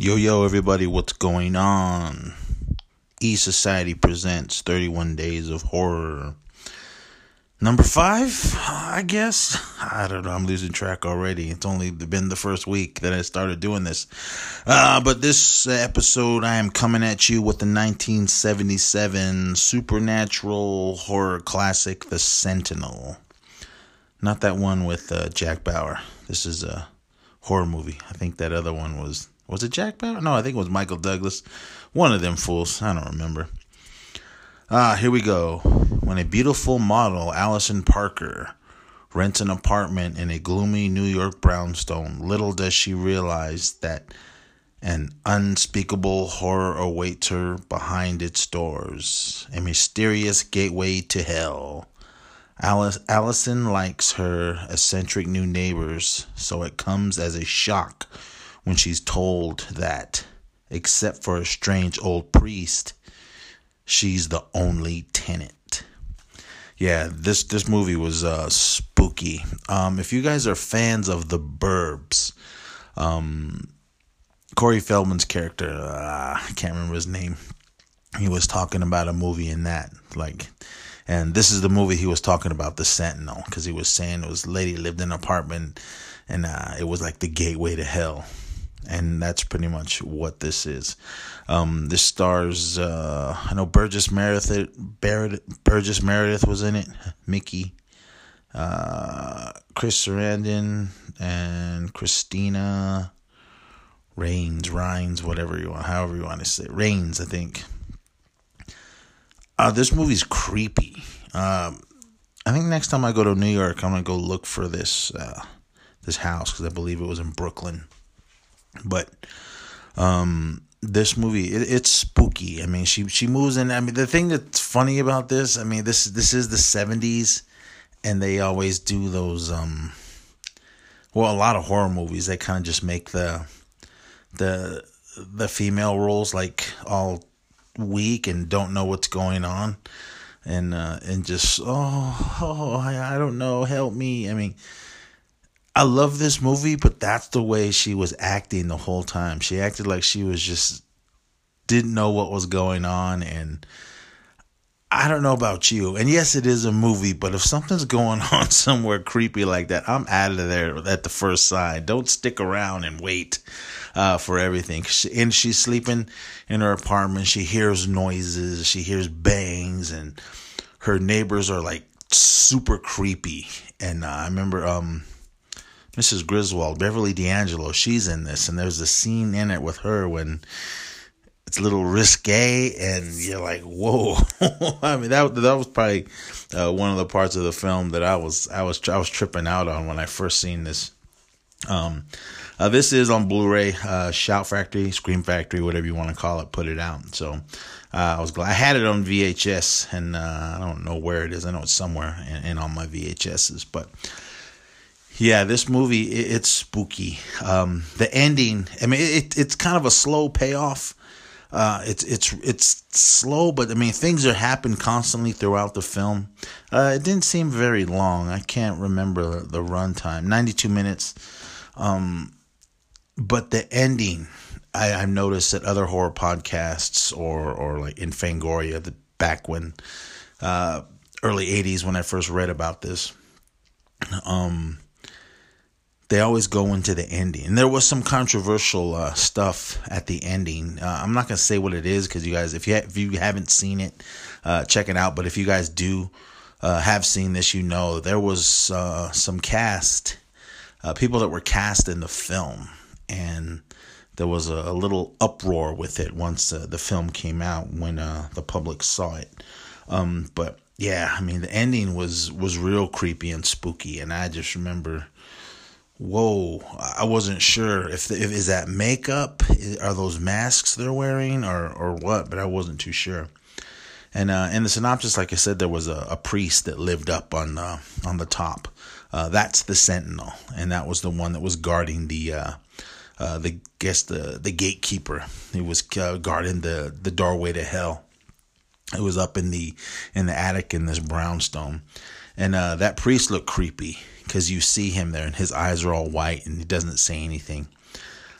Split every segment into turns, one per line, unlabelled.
Yo, yo, everybody, what's going on? E Society presents 31 Days of Horror. Number five, I guess. I don't know. I'm losing track already. It's only been the first week that I started doing this. Uh, but this episode, I am coming at you with the 1977 supernatural horror classic, The Sentinel. Not that one with uh, Jack Bauer. This is a horror movie. I think that other one was was it Jack Bauer? No, I think it was Michael Douglas. One of them fools. I don't remember. Ah, here we go. When a beautiful model, Allison Parker, rents an apartment in a gloomy New York brownstone, little does she realize that an unspeakable horror awaits her behind its doors, a mysterious gateway to hell. Alice, Allison likes her eccentric new neighbors, so it comes as a shock when she's told that, except for a strange old priest, she's the only tenant. Yeah, this this movie was uh, spooky. Um, if you guys are fans of The Burbs, um, Corey Feldman's character, uh, I can't remember his name. He was talking about a movie in that, like, and this is the movie he was talking about, The Sentinel, because he was saying it was lady lived in an apartment, and uh, it was like the gateway to hell and that's pretty much what this is. Um, this stars, uh, I know Burgess Meredith, Burgess Meredith was in it, Mickey, uh, Chris Sarandon, and Cristina Raines, Rhines, whatever you want, however you want to say, Raines, I think. Uh, this movie's creepy. Um, I think next time I go to New York, I'm gonna go look for this uh, this house because I believe it was in Brooklyn. But um, this movie, it, it's spooky. I mean, she she moves in. I mean, the thing that's funny about this, I mean, this this is the '70s, and they always do those. Um, well, a lot of horror movies they kind of just make the the the female roles like all weak and don't know what's going on and uh and just oh oh I, I don't know help me i mean I love this movie, but that's the way she was acting the whole time. She acted like she was just didn't know what was going on and I don't know about you. And yes, it is a movie, but if something's going on somewhere creepy like that, I'm out of there at the first sign. Don't stick around and wait uh, for everything. And she's sleeping in her apartment. She hears noises. She hears bangs, and her neighbors are like super creepy. And uh, I remember um, Mrs. Griswold, Beverly D'Angelo, she's in this, and there's a scene in it with her when it's a little risque, and you're like, whoa! I mean, that that was probably uh, one of the parts of the film that I was I was I was tripping out on when I first seen this. Um, uh, this is on Blu-ray, uh, Shout Factory, Scream Factory, whatever you want to call it, put it out. So uh, I was glad I had it on VHS, and uh, I don't know where it is. I know it's somewhere in, in on my VHSs, but yeah, this movie it, it's spooky. Um, the ending, I mean, it, it's kind of a slow payoff. Uh, it's it's it's slow, but I mean things are happening constantly throughout the film. Uh, it didn't seem very long. I can't remember the, runtime, ninety two minutes. Um, but the ending, I, I've noticed that other horror podcasts or or like in Fangoria, the back when uh, early '80s when I first read about this. Um, they always go into the ending. And there was some controversial uh, stuff at the ending. Uh, I'm not gonna say what it is because you guys, if you ha- if you haven't seen it, uh, check it out. But if you guys do uh, have seen this, you know there was uh, some cast uh, people that were cast in the film, and there was a, a little uproar with it once the film came out when the public saw it. Um, but yeah, I mean the ending was was real creepy and spooky, and I just remember whoa i wasn't sure if, if is that makeup are those masks they're wearing or or what but i wasn't too sure. And uh, in the synopsis like i said there was a, a priest that lived up on the on the top. Uh, that's the sentinel and that was the one that was guarding the uh, uh the guess the the gatekeeper. He was uh, guarding the the doorway to hell. It was up in the in the attic in this brownstone. And uh, that priest looked creepy because you see him there and his eyes are all white and he doesn't say anything.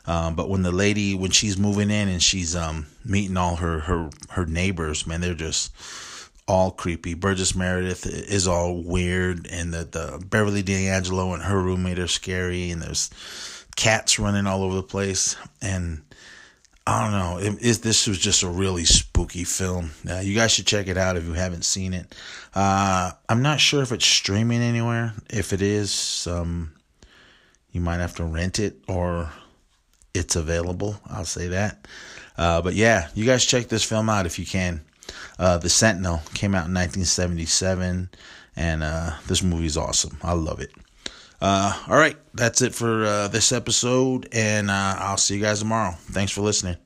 Um, but when the lady, when she's moving in and she's um, meeting all her, her her neighbors, man, they're just all creepy. Burgess Meredith is all weird, and the, the Beverly D'Angelo and her roommate are scary, and there's cats running all over the place. And I don't know, it, it, this was just a really spooky film. Uh, you guys should check it out if you haven't seen it. Uh, I'm not sure if it's streaming anywhere. If it is, um, you might have to rent it or it's available. I'll say that. Uh, but yeah, you guys check this film out if you can. Uh, the Sentinel came out in 1977, and uh, this movie is awesome. I love it. Uh, all right, that's it for uh, this episode, and uh, I'll see you guys tomorrow. Thanks for listening.